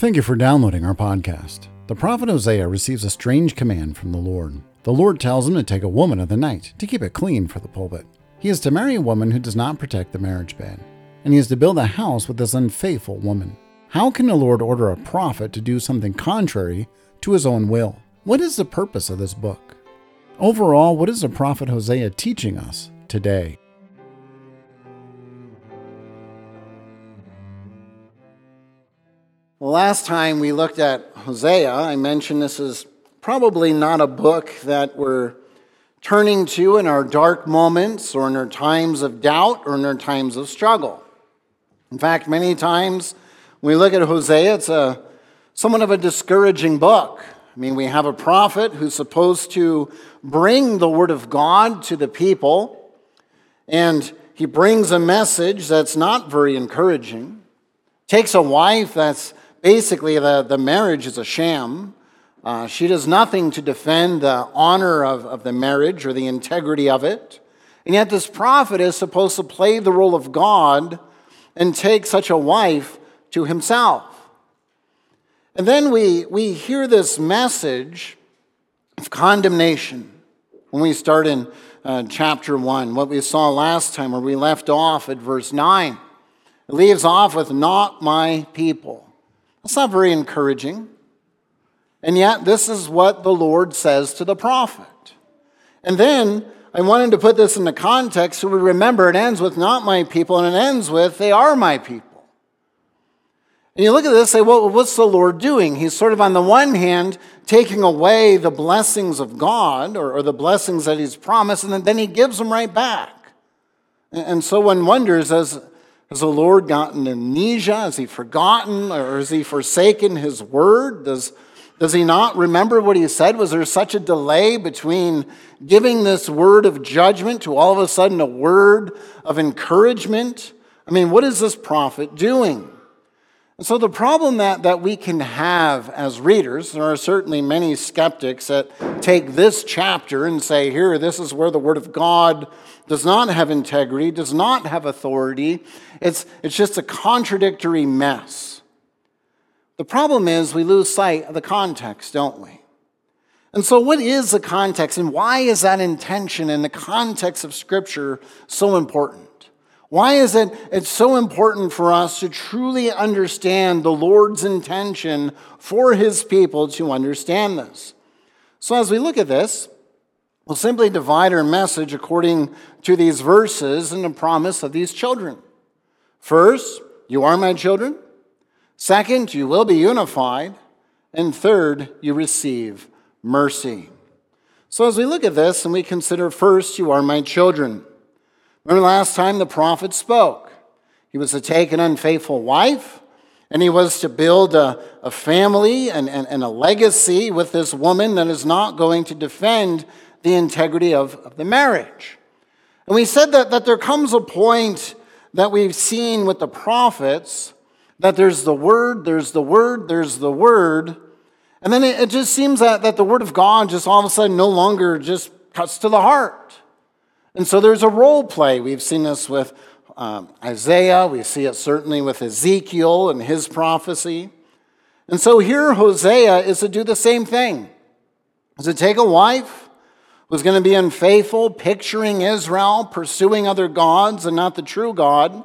Thank you for downloading our podcast. The prophet Hosea receives a strange command from the Lord. The Lord tells him to take a woman of the night to keep it clean for the pulpit. He is to marry a woman who does not protect the marriage bed, and he is to build a house with this unfaithful woman. How can the Lord order a prophet to do something contrary to his own will? What is the purpose of this book? Overall, what is the prophet Hosea teaching us today? Last time we looked at Hosea, I mentioned this is probably not a book that we're turning to in our dark moments or in our times of doubt or in our times of struggle. In fact, many times when we look at Hosea, it's a somewhat of a discouraging book. I mean, we have a prophet who's supposed to bring the word of God to the people, and he brings a message that's not very encouraging. Takes a wife that's basically the, the marriage is a sham. Uh, she does nothing to defend the honor of, of the marriage or the integrity of it. And yet, this prophet is supposed to play the role of God and take such a wife to himself. And then we, we hear this message of condemnation when we start in uh, chapter 1, what we saw last time, where we left off at verse 9. It leaves off with, Not my people. That's not very encouraging. And yet, this is what the Lord says to the prophet. And then I wanted to put this in the context so we remember it ends with not my people and it ends with they are my people. And you look at this and say, well, what's the Lord doing? He's sort of on the one hand taking away the blessings of God or, or the blessings that He's promised, and then, then He gives them right back. And, and so one wonders, as has the Lord gotten amnesia? Has he forgotten or has he forsaken his word? Does, does he not remember what he said? Was there such a delay between giving this word of judgment to all of a sudden a word of encouragement? I mean, what is this prophet doing? And so, the problem that, that we can have as readers, there are certainly many skeptics that take this chapter and say, here, this is where the Word of God does not have integrity, does not have authority. It's, it's just a contradictory mess. The problem is we lose sight of the context, don't we? And so, what is the context, and why is that intention in the context of Scripture so important? Why is it it's so important for us to truly understand the Lord's intention for his people to understand this? So as we look at this, We'll simply divide our message according to these verses and the promise of these children. First, you are my children. Second, you will be unified. And third, you receive mercy. So, as we look at this and we consider first, you are my children. Remember last time the prophet spoke. He was to take an unfaithful wife, and he was to build a, a family and, and, and a legacy with this woman that is not going to defend the integrity of, of the marriage. And we said that, that there comes a point that we've seen with the prophets that there's the word, there's the word, there's the word. And then it, it just seems that, that the word of God just all of a sudden no longer just cuts to the heart. And so there's a role play. We've seen this with um, Isaiah, we see it certainly with Ezekiel and his prophecy. And so here Hosea is to do the same thing. Is to take a wife was going to be unfaithful, picturing Israel pursuing other gods and not the true God.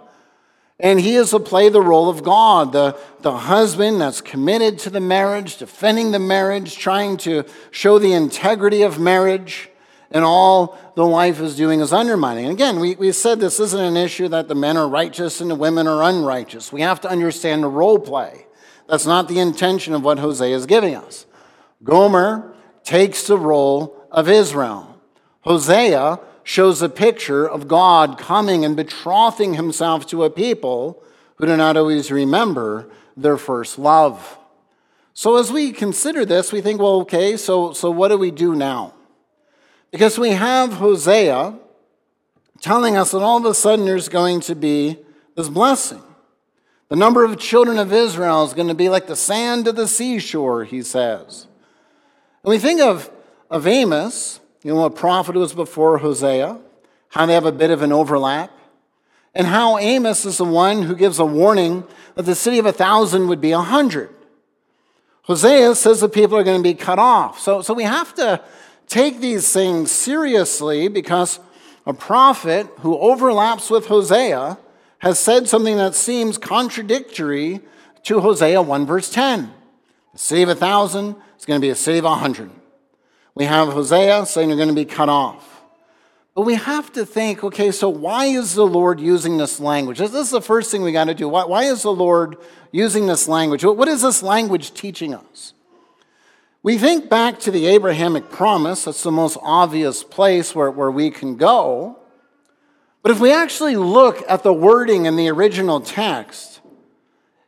And he is to play the role of God, the, the husband that's committed to the marriage, defending the marriage, trying to show the integrity of marriage, and all the wife is doing is undermining. And again, we, we said this isn't an issue that the men are righteous and the women are unrighteous. We have to understand the role play. That's not the intention of what Hosea is giving us. Gomer takes the role of Israel. Hosea shows a picture of God coming and betrothing himself to a people who do not always remember their first love. So as we consider this, we think, well, okay, so, so what do we do now? Because we have Hosea telling us that all of a sudden there's going to be this blessing. The number of children of Israel is going to be like the sand of the seashore, he says. And we think of of Amos, you know, a prophet who was before Hosea, how they have a bit of an overlap, and how Amos is the one who gives a warning that the city of a thousand would be a hundred. Hosea says the people are going to be cut off. So, so we have to take these things seriously because a prophet who overlaps with Hosea has said something that seems contradictory to Hosea 1, verse 10. The city of a thousand is going to be a city of a hundred. We have Hosea saying you're going to be cut off. But we have to think okay, so why is the Lord using this language? This is the first thing we got to do. Why, why is the Lord using this language? What is this language teaching us? We think back to the Abrahamic promise, that's the most obvious place where, where we can go. But if we actually look at the wording in the original text,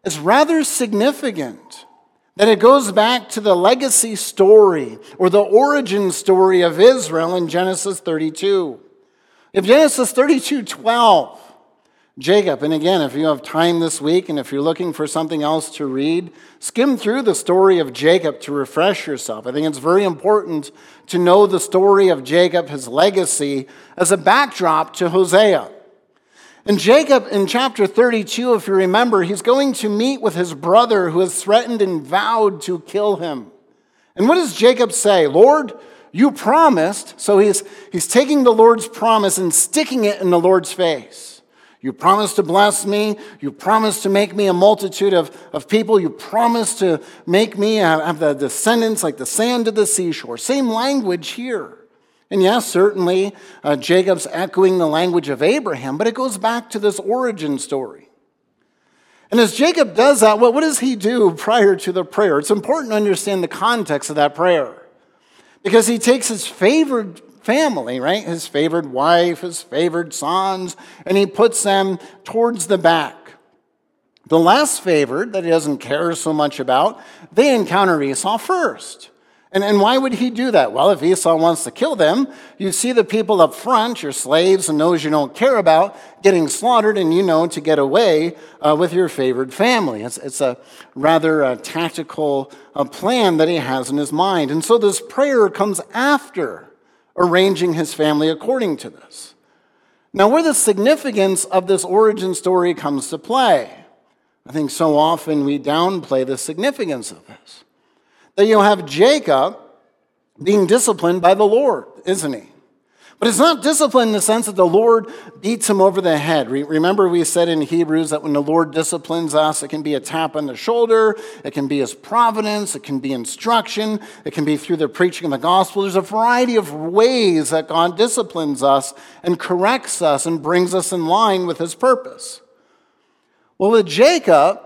it's rather significant that it goes back to the legacy story or the origin story of Israel in Genesis 32. If Genesis 32 12, Jacob, and again, if you have time this week and if you're looking for something else to read, skim through the story of Jacob to refresh yourself. I think it's very important to know the story of Jacob, his legacy, as a backdrop to Hosea. And Jacob, in chapter 32, if you remember, he's going to meet with his brother who has threatened and vowed to kill him. And what does Jacob say? Lord, you promised. So he's, he's taking the Lord's promise and sticking it in the Lord's face. You promised to bless me. You promised to make me a multitude of, of people. You promised to make me have the descendants like the sand of the seashore. Same language here. And yes, certainly uh, Jacob's echoing the language of Abraham, but it goes back to this origin story. And as Jacob does that, well, what does he do prior to the prayer? It's important to understand the context of that prayer. Because he takes his favored family, right? His favored wife, his favored sons, and he puts them towards the back. The less favored, that he doesn't care so much about, they encounter Esau first. And, and why would he do that? Well, if Esau wants to kill them, you see the people up front, your slaves and those you don't care about, getting slaughtered, and you know to get away uh, with your favored family. It's, it's a rather uh, tactical uh, plan that he has in his mind. And so this prayer comes after arranging his family according to this. Now, where the significance of this origin story comes to play, I think so often we downplay the significance of this that you'll have Jacob being disciplined by the Lord, isn't he? But it's not discipline in the sense that the Lord beats him over the head. Remember, we said in Hebrews that when the Lord disciplines us, it can be a tap on the shoulder, it can be his providence, it can be instruction, it can be through the preaching of the gospel. There's a variety of ways that God disciplines us and corrects us and brings us in line with his purpose. Well, with Jacob,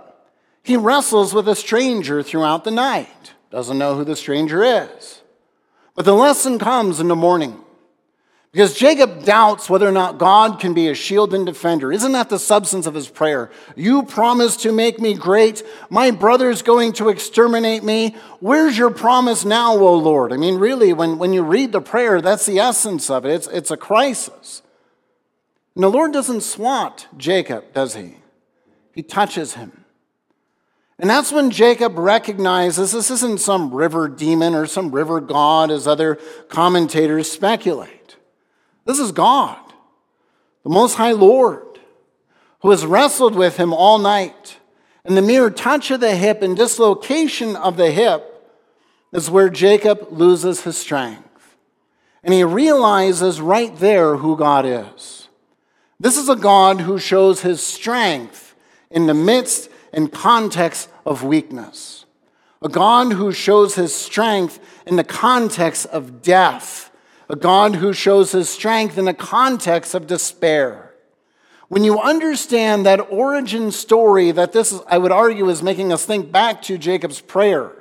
he wrestles with a stranger throughout the night doesn't know who the stranger is. But the lesson comes in the morning. Because Jacob doubts whether or not God can be a shield and defender. Isn't that the substance of his prayer? You promised to make me great. My brother's going to exterminate me. Where's your promise now, O Lord? I mean, really, when, when you read the prayer, that's the essence of it. It's, it's a crisis. And the Lord doesn't swat Jacob, does he? He touches him. And that's when Jacob recognizes this isn't some river demon or some river god, as other commentators speculate. This is God, the Most High Lord, who has wrestled with him all night. And the mere touch of the hip and dislocation of the hip is where Jacob loses his strength. And he realizes right there who God is. This is a God who shows his strength in the midst and context of weakness. A God who shows his strength in the context of death. A God who shows his strength in the context of despair. When you understand that origin story that this, is, I would argue, is making us think back to Jacob's prayer,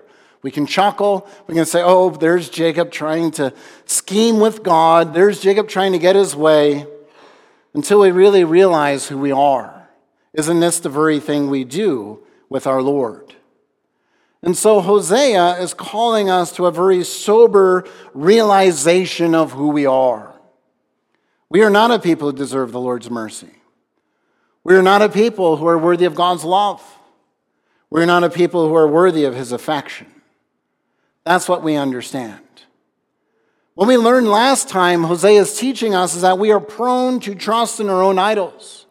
we can chuckle. We can say, oh, there's Jacob trying to scheme with God. There's Jacob trying to get his way until we really realize who we are. Isn't this the very thing we do with our Lord. And so Hosea is calling us to a very sober realization of who we are. We are not a people who deserve the Lord's mercy. We are not a people who are worthy of God's love. We're not a people who are worthy of his affection. That's what we understand. What we learned last time, Hosea is teaching us, is that we are prone to trust in our own idols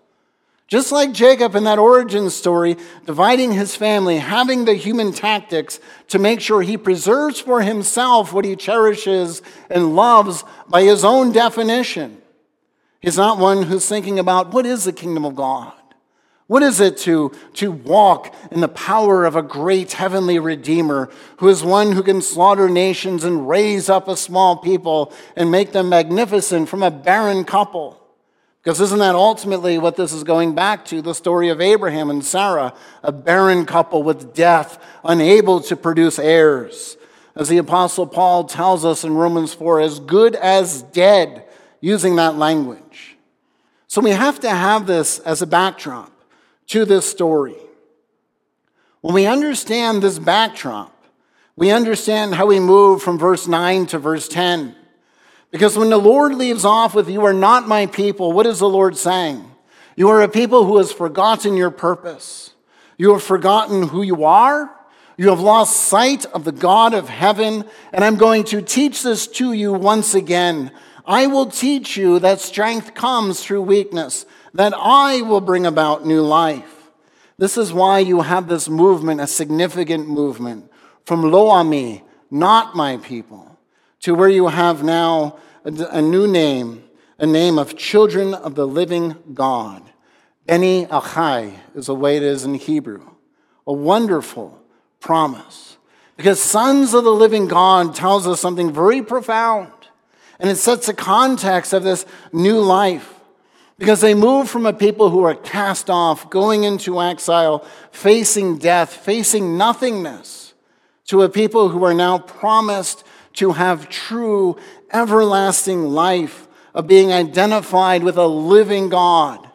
Just like Jacob in that origin story, dividing his family, having the human tactics to make sure he preserves for himself what he cherishes and loves by his own definition. He's not one who's thinking about what is the kingdom of God? What is it to, to walk in the power of a great heavenly Redeemer who is one who can slaughter nations and raise up a small people and make them magnificent from a barren couple? Because isn't that ultimately what this is going back to? The story of Abraham and Sarah, a barren couple with death, unable to produce heirs. As the Apostle Paul tells us in Romans 4, as good as dead, using that language. So we have to have this as a backdrop to this story. When we understand this backdrop, we understand how we move from verse 9 to verse 10. Because when the Lord leaves off with, You are not my people, what is the Lord saying? You are a people who has forgotten your purpose. You have forgotten who you are. You have lost sight of the God of heaven. And I'm going to teach this to you once again. I will teach you that strength comes through weakness, that I will bring about new life. This is why you have this movement, a significant movement, from Lo Ami, not my people to where you have now a, new name, a name of children of the living God. Beni Achai is the way it is in Hebrew. A wonderful promise. Because sons of the living God tells us something very profound. And it sets the context of this new life. Because they move from a people who are cast off, going into exile, facing death, facing nothingness, to a people who are now promised to have true, everlasting life, of being identified with a living God.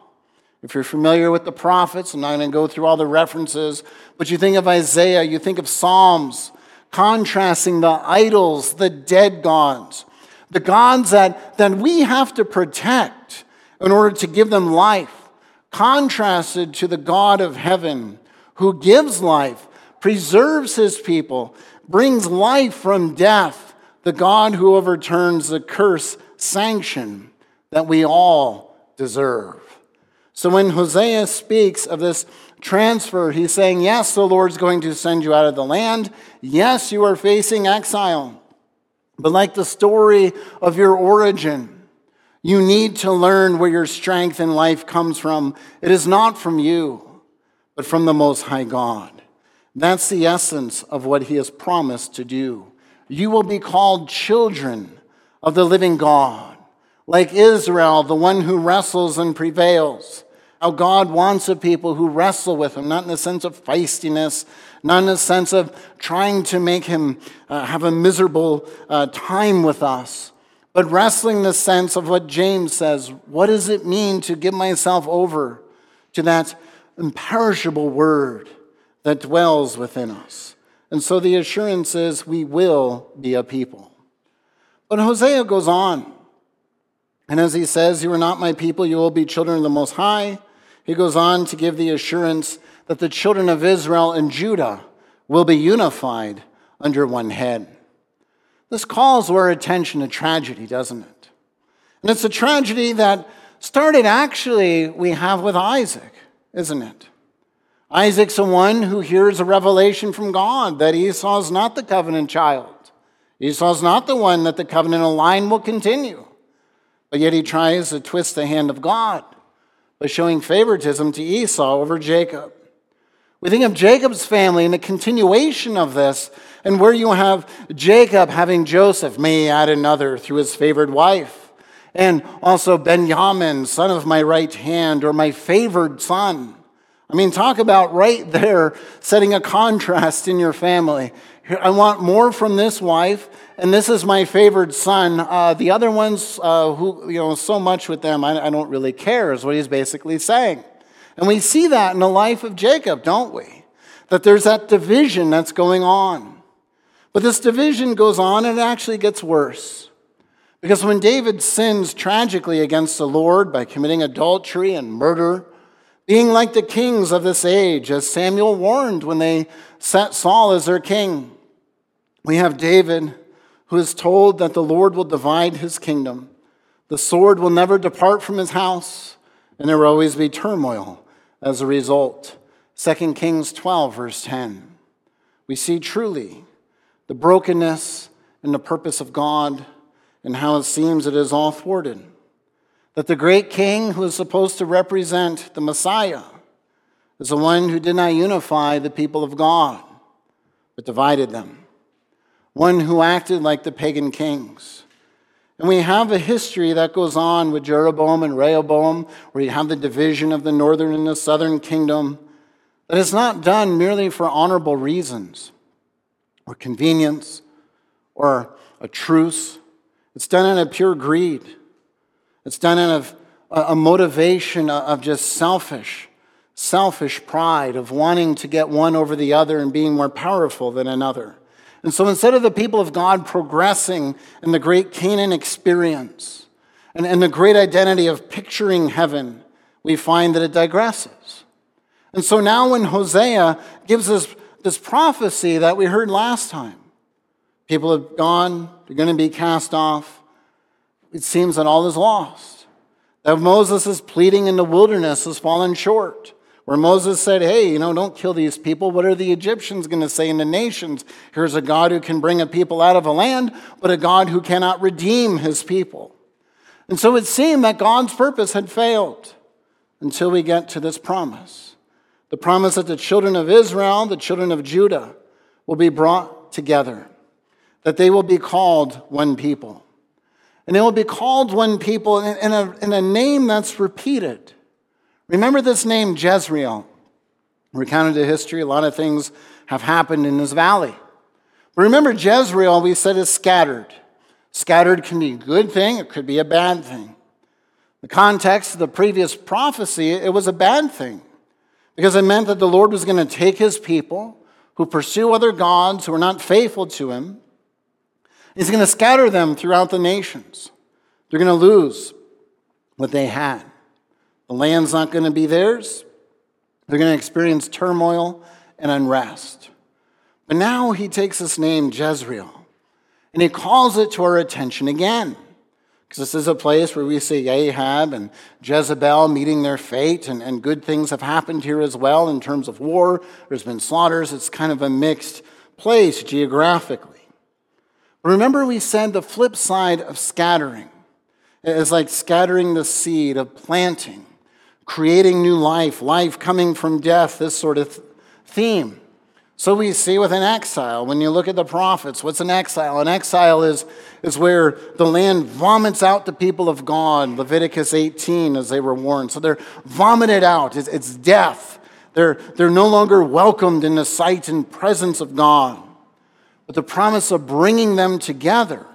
If you're familiar with the prophets, I'm not going to go through all the references, but you think of Isaiah, you think of Psalms, contrasting the idols, the dead gods, the gods that, that we have to protect in order to give them life, contrasted to the God of heaven who gives life, preserves his people, brings life from death, the God who overturns the curse sanction that we all deserve. So when Hosea speaks of this transfer, he's saying, Yes, the Lord's going to send you out of the land. Yes, you are facing exile. But like the story of your origin, you need to learn where your strength in life comes from. It is not from you, but from the Most High God. That's the essence of what He has promised to do. You will be called children of the living God. Like Israel, the one who wrestles and prevails. How God wants a people who wrestle with Him, not in the sense of feistiness, not in the sense of trying to make Him uh, have a miserable uh, time with us, but wrestling the sense of what James says what does it mean to give myself over to that imperishable word that dwells within us? And so the assurance is we will be a people. But Hosea goes on. And as he says, You are not my people, you will be children of the Most High. He goes on to give the assurance that the children of Israel and Judah will be unified under one head. This calls our attention to tragedy, doesn't it? And it's a tragedy that started actually, we have with Isaac, isn't it? Isaac's the one who hears a revelation from God that Esau's not the covenant child. Esau's not the one that the covenant line will continue. But yet he tries to twist the hand of God by showing favoritism to Esau over Jacob. We think of Jacob's family and the continuation of this, and where you have Jacob having Joseph, may add another through his favored wife, and also Benjamin, son of my right hand, or my favored son. I mean, talk about right there setting a contrast in your family. I want more from this wife, and this is my favored son. Uh, the other ones, uh, who, you know, so much with them, I, I don't really care, is what he's basically saying. And we see that in the life of Jacob, don't we? That there's that division that's going on. But this division goes on and it actually gets worse. Because when David sins tragically against the Lord by committing adultery and murder, being like the kings of this age, as Samuel warned when they set Saul as their king. We have David, who is told that the Lord will divide his kingdom. The sword will never depart from his house, and there will always be turmoil as a result. 2 Kings 12, verse 10. We see truly the brokenness and the purpose of God and how it seems it is all thwarted. That the great king who is supposed to represent the Messiah is the one who did not unify the people of God, but divided them. One who acted like the pagan kings. And we have a history that goes on with Jeroboam and Rehoboam, where you have the division of the northern and the southern kingdom, that is not done merely for honorable reasons or convenience or a truce. It's done out of pure greed. It's done out of a motivation of just selfish, selfish pride, of wanting to get one over the other and being more powerful than another. And so instead of the people of God progressing in the great Canaan experience and, and the great identity of picturing heaven, we find that it digresses. And so now when Hosea gives us this prophecy that we heard last time, people have gone, they're going to be cast off, it seems that all is lost. That Moses' pleading in the wilderness has fallen short where Moses said, Hey, you know, don't kill these people. What are the Egyptians going to say in the nations? Here's a God who can bring a people out of a land, but a God who cannot redeem his people. And so it seemed that God's purpose had failed until we get to this promise the promise that the children of Israel, the children of Judah, will be brought together, that they will be called one people. And they will be called one people in a, in a name that's repeated. Remember this name, Jezreel. Recounted the history, a lot of things have happened in this valley. But remember, Jezreel, we said, is scattered. Scattered can be a good thing, it could be a bad thing. The context of the previous prophecy, it was a bad thing because it meant that the Lord was going to take his people who pursue other gods who are not faithful to him. He's going to scatter them throughout the nations. They're going to lose what they had. The land's not going to be theirs. They're going to experience turmoil and unrest. But now he takes this name, Jezreel, and he calls it to our attention again. Because this is a place where we see Ahab and Jezebel meeting their fate, and, and good things have happened here as well in terms of war. There's been slaughters. It's kind of a mixed place geographically. Remember, we said the flip side of scattering is like scattering the seed of planting creating new life, life coming from death, this sort of theme. So we see with an exile, when you look at the prophets, what's an exile? An exile is, is where the land vomits out the people of God, Leviticus 18, as they were warned. So they're vomited out, it's, it's death. They're, they're no longer welcomed in the sight and presence of God. But the promise of bringing them together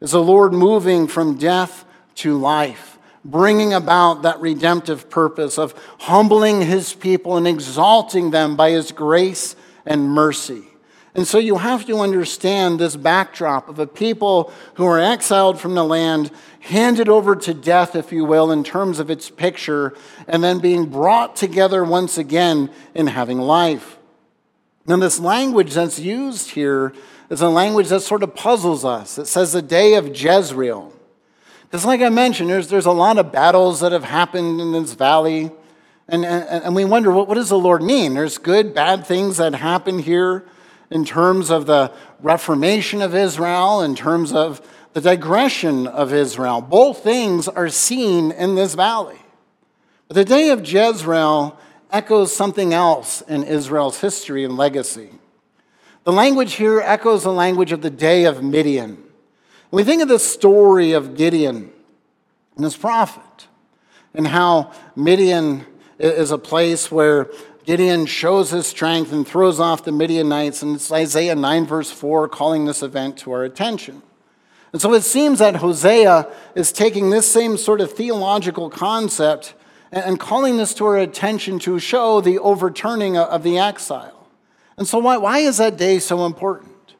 is the Lord moving from death to life bringing about that redemptive purpose of humbling his people and exalting them by his grace and mercy. And so you have to understand this backdrop of a people who are exiled from the land, handed over to death, if you will, in terms of its picture, and then being brought together once again in having life. Now, this language that's used here is a language that sort of puzzles us. It says the day of Jezreel. Because, like I mentioned, there's, there's a lot of battles that have happened in this valley. And, and, and we wonder, what, what does the Lord mean? There's good, bad things that happen here in terms of the reformation of Israel, in terms of the digression of Israel. Both things are seen in this valley. But the day of Jezreel echoes something else in Israel's history and legacy. The language here echoes the language of the day of Midian. We think of the story of Gideon and his prophet, and how Midian is a place where Gideon shows his strength and throws off the Midianites, and it's Isaiah 9, verse 4, calling this event to our attention. And so it seems that Hosea is taking this same sort of theological concept and calling this to our attention to show the overturning of the exile. And so, why, why is that day so important?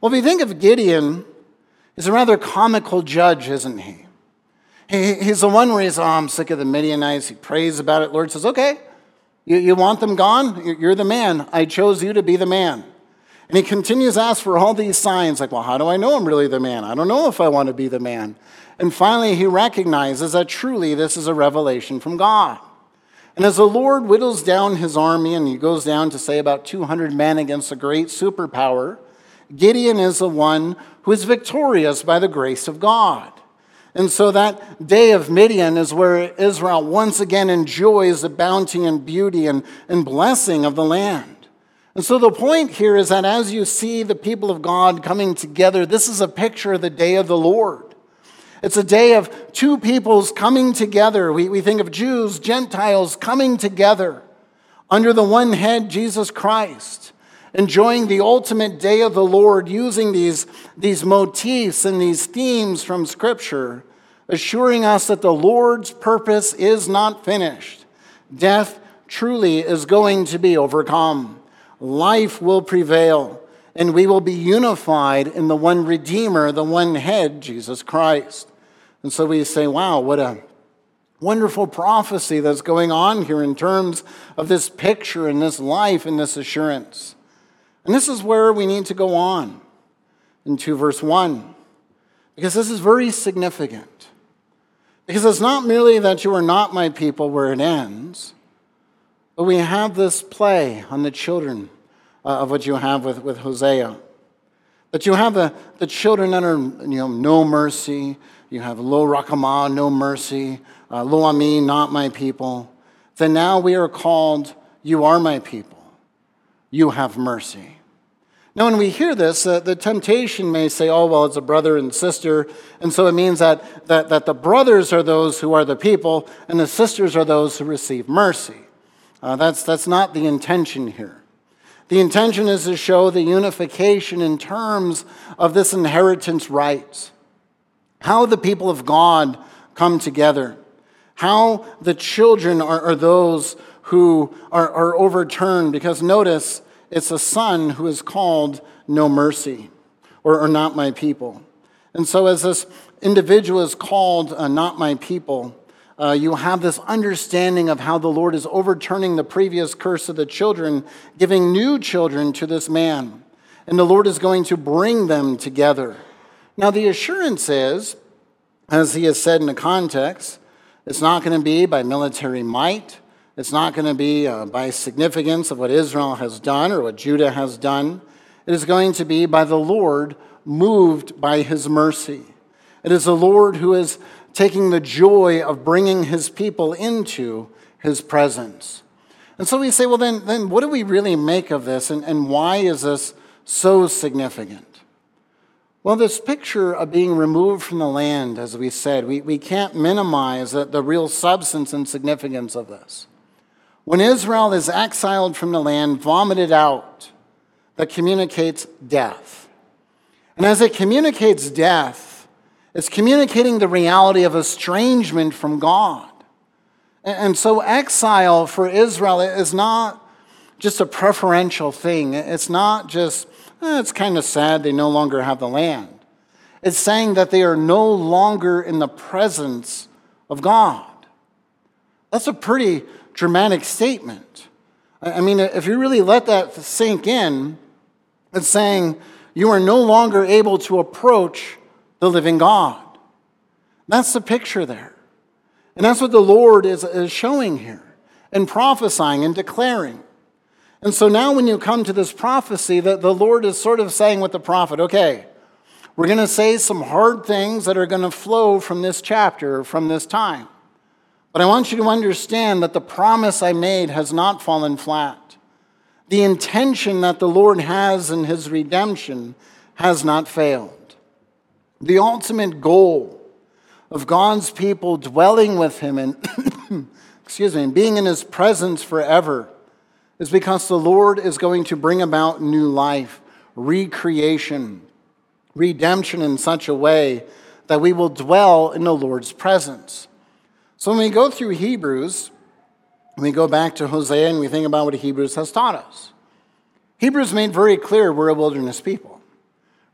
Well, if you think of Gideon, He's a rather comical judge, isn't he? he he's the one where he's, oh, I'm sick of the Midianites. He prays about it. Lord says, okay, you, you want them gone? You're the man. I chose you to be the man. And he continues to ask for all these signs, like, well, how do I know I'm really the man? I don't know if I want to be the man. And finally, he recognizes that truly this is a revelation from God. And as the Lord whittles down his army, and he goes down to say about 200 men against a great superpower, Gideon is the one who is victorious by the grace of God. And so that day of Midian is where Israel once again enjoys the bounty and beauty and, and blessing of the land. And so the point here is that as you see the people of God coming together, this is a picture of the day of the Lord. It's a day of two peoples coming together. We, we think of Jews, Gentiles coming together under the one head, Jesus Christ, enjoying the ultimate day of the Lord, using these, these motifs and these themes from Scripture, assuring us that the Lord's purpose is not finished. Death truly is going to be overcome, life will prevail and we will be unified in the one Redeemer, the one head, Jesus Christ. And so we say, wow, what a wonderful prophecy that's going on here in terms of this picture and this life and this assurance. And this is where we need to go on into verse 1, because this is very significant. Because it's not merely that you are not my people where it ends, but we have this play on the children uh, of what you have with, with Hosea. That you have the, the children that are, you know, no mercy, you have lo rakama, no mercy, uh, lo ami, not my people. Then now we are called, you are my people. You have mercy. Now, when we hear this, uh, the temptation may say, oh, well, it's a brother and sister. And so it means that, that, that the brothers are those who are the people, and the sisters are those who receive mercy. Uh, that's, that's not the intention here. The intention is to show the unification in terms of this inheritance rights. How the people of God come together, how the children are, are those who are, are overturned, because notice it's a son who is called no mercy or, or not my people. And so, as this individual is called uh, not my people, uh, you have this understanding of how the Lord is overturning the previous curse of the children, giving new children to this man. And the Lord is going to bring them together. Now, the assurance is, as he has said in the context, it's not going to be by military might. It's not going to be uh, by significance of what Israel has done or what Judah has done. It is going to be by the Lord moved by his mercy. It is the Lord who is taking the joy of bringing his people into his presence. And so we say, well, then, then what do we really make of this, and, and why is this so significant? Well, this picture of being removed from the land, as we said, we, we can't minimize the, the real substance and significance of this. When Israel is exiled from the land, vomited out, that communicates death. And as it communicates death, it's communicating the reality of estrangement from God. And, so, exile for Israel is not just a preferential thing, it's not just eh, it's kind of sad they no longer have the land. It's saying that they are no longer in the presence of God. That's a pretty dramatic statement. I mean, if you really let that sink in, it's saying you are no longer able to approach the living God. That's the picture there. And that's what the Lord is, is showing here and prophesying and declaring. And so now, when you come to this prophecy, that the Lord is sort of saying with the prophet, okay, we're going to say some hard things that are going to flow from this chapter, from this time. But I want you to understand that the promise I made has not fallen flat. The intention that the Lord has in his redemption has not failed. The ultimate goal of God's people dwelling with him and excuse me, and being in his presence forever is because the Lord is going to bring about new life, recreation, redemption in such a way that we will dwell in the Lord's presence. So when we go through Hebrews, we go back to Hosea and we think about what Hebrews has taught us. Hebrews made very clear we're a wilderness people,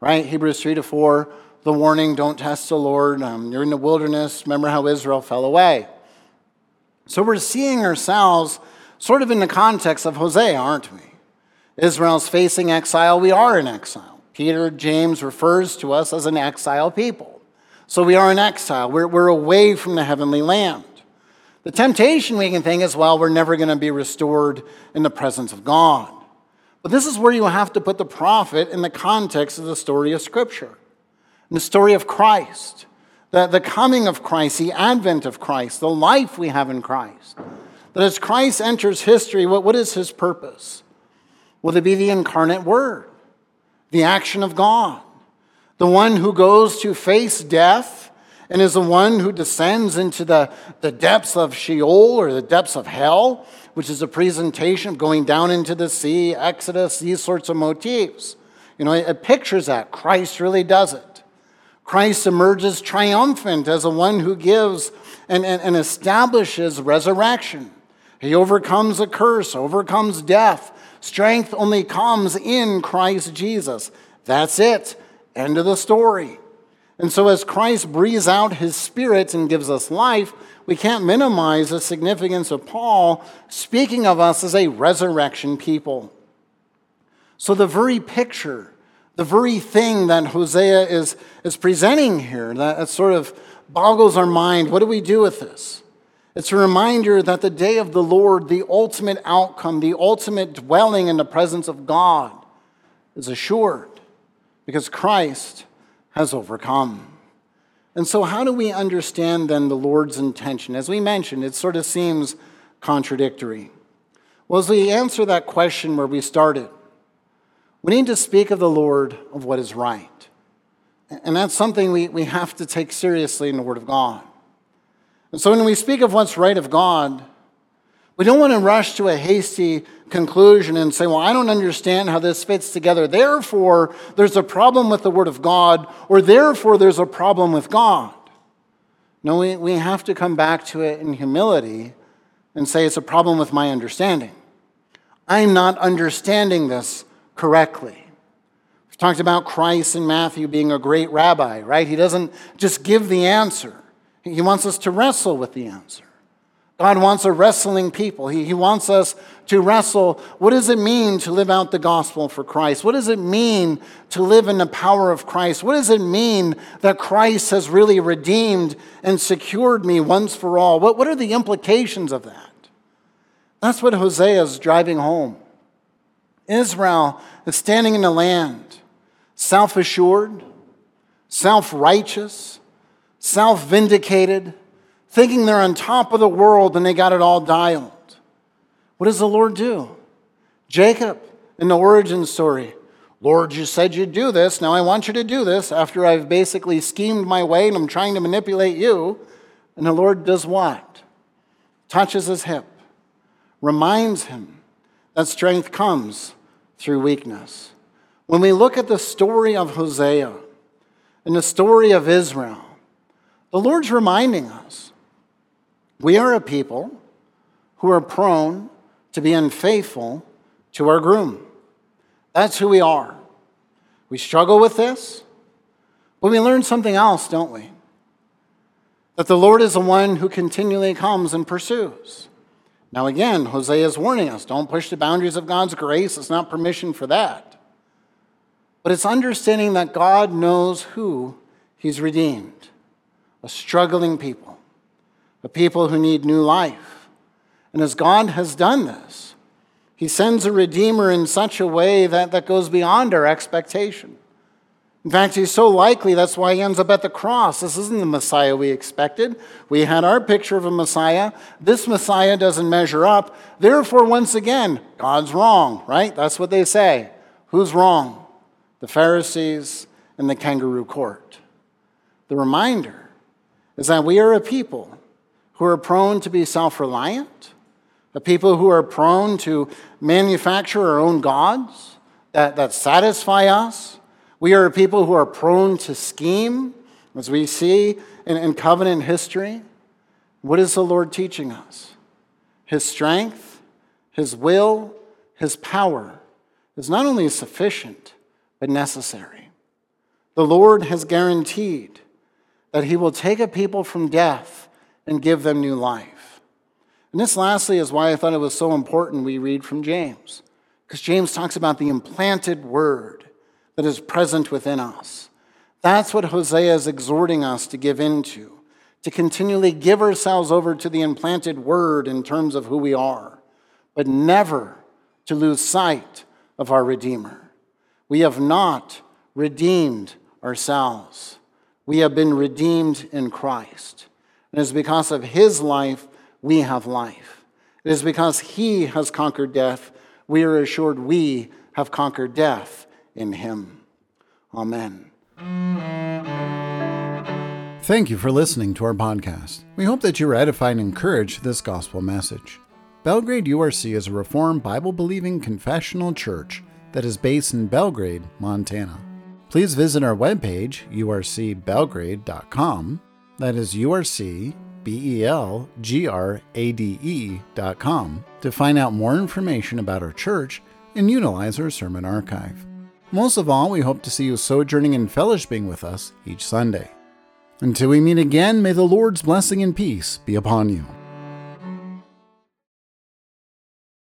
right? Hebrews 3 to 4, the warning, don't test the Lord. Um, you're in the wilderness. Remember how Israel fell away. So we're seeing ourselves sort of in the context of Hosea, aren't we? Israel's facing exile, we are in exile. Peter, James refers to us as an exile people. So we are in exile, we're, we're away from the heavenly land. The temptation we can think is, well, we're never going to be restored in the presence of God. But this is where you have to put the prophet in the context of the story of Scripture, the story of Christ, the, the coming of Christ, the advent of Christ, the life we have in Christ. That as Christ enters history, what, what is his purpose? Will it be the incarnate word, the action of God, the one who goes to face death and is the one who descends into the, the depths of Sheol or the depths of hell, which is a presentation of going down into the sea, Exodus, these sorts of motifs. You know, it, it pictures that. Christ really does it. Christ emerges triumphant as the one who gives and, and, and establishes resurrection. He overcomes a curse, overcomes death. Strength only comes in Christ Jesus. That's it. End of the story. And so, as Christ breathes out his spirit and gives us life, we can't minimize the significance of Paul speaking of us as a resurrection people. So, the very picture, the very thing that Hosea is, is presenting here, that sort of boggles our mind. What do we do with this? It's a reminder that the day of the Lord, the ultimate outcome, the ultimate dwelling in the presence of God, is assured because Christ has overcome. And so, how do we understand then the Lord's intention? As we mentioned, it sort of seems contradictory. Well, as we answer that question where we started, we need to speak of the Lord of what is right. And that's something we, we have to take seriously in the Word of God. And so, when we speak of what's right of God, we don't want to rush to a hasty conclusion and say, well, I don't understand how this fits together. Therefore, there's a problem with the Word of God, or therefore, there's a problem with God. No, we, we have to come back to it in humility and say it's a problem with my understanding. I'm not understanding this correctly. We've talked about Christ and Matthew being a great rabbi, right? He doesn't just give the answer, he wants us to wrestle with the answer. God wants a wrestling people. He, he wants us to wrestle. What does it mean to live out the gospel for Christ? What does it mean to live in the power of Christ? What does it mean that Christ has really redeemed and secured me once for all? What, what are the implications of that? That's what Hosea is driving home. Israel is standing in the land, self assured, self righteous, self vindicated thinking they're on top of the world and they got it all dialed. What does the Lord do? Jacob, in the origin story, Lord, you said you'd do this. Now I want you to do this after I've basically schemed my way and I'm trying to manipulate you. And the Lord does what? Touches his hip, reminds him that strength comes through weakness. When we look at the story of Hosea and the story of Israel, the Lord's reminding us we are a people who are prone to be unfaithful to our groom. That's who we are. We struggle with this, but we learn something else, don't we? That the Lord is the one who continually comes and pursues. Now, again, Hosea is warning us don't push the boundaries of God's grace. It's not permission for that. But it's understanding that God knows who He's redeemed a struggling people a people who need new life. And as God has done this, He sends a Redeemer in such a way that, that goes beyond our expectation. In fact, he's so likely that's why he ends up at the cross. This isn't the Messiah we expected. We had our picture of a Messiah. This Messiah doesn't measure up. Therefore, once again, God's wrong, right? That's what they say. Who's wrong? The Pharisees and the kangaroo court. The reminder is that we are a people who are prone to be self reliant, a people who are prone to manufacture our own gods that, that satisfy us. We are a people who are prone to scheme, as we see in, in covenant history. What is the Lord teaching us? His strength, His will, His power is not only sufficient, but necessary. The Lord has guaranteed that He will take a people from death and give them new life. And this, lastly, is why I thought it was so important we read from James, because James talks about the implanted word that is present within us. That's what Hosea is exhorting us to give into, to continually give ourselves over to the implanted word in terms of who we are, but never to lose sight of our Redeemer. We have not redeemed ourselves. We have been redeemed in Christ. And it is because of his life we have life. It is because he has conquered death, we are assured we have conquered death in him. Amen. Thank you for listening to our podcast. We hope that you were edified and encouraged this gospel message. Belgrade URC is a Reformed Bible believing confessional church that is based in Belgrade, Montana. Please visit our webpage, urcbelgrade.com. That is URC B E L G R A D E.com to find out more information about our church and utilize our sermon archive. Most of all, we hope to see you sojourning and fellowshipping with us each Sunday. Until we meet again, may the Lord's blessing and peace be upon you.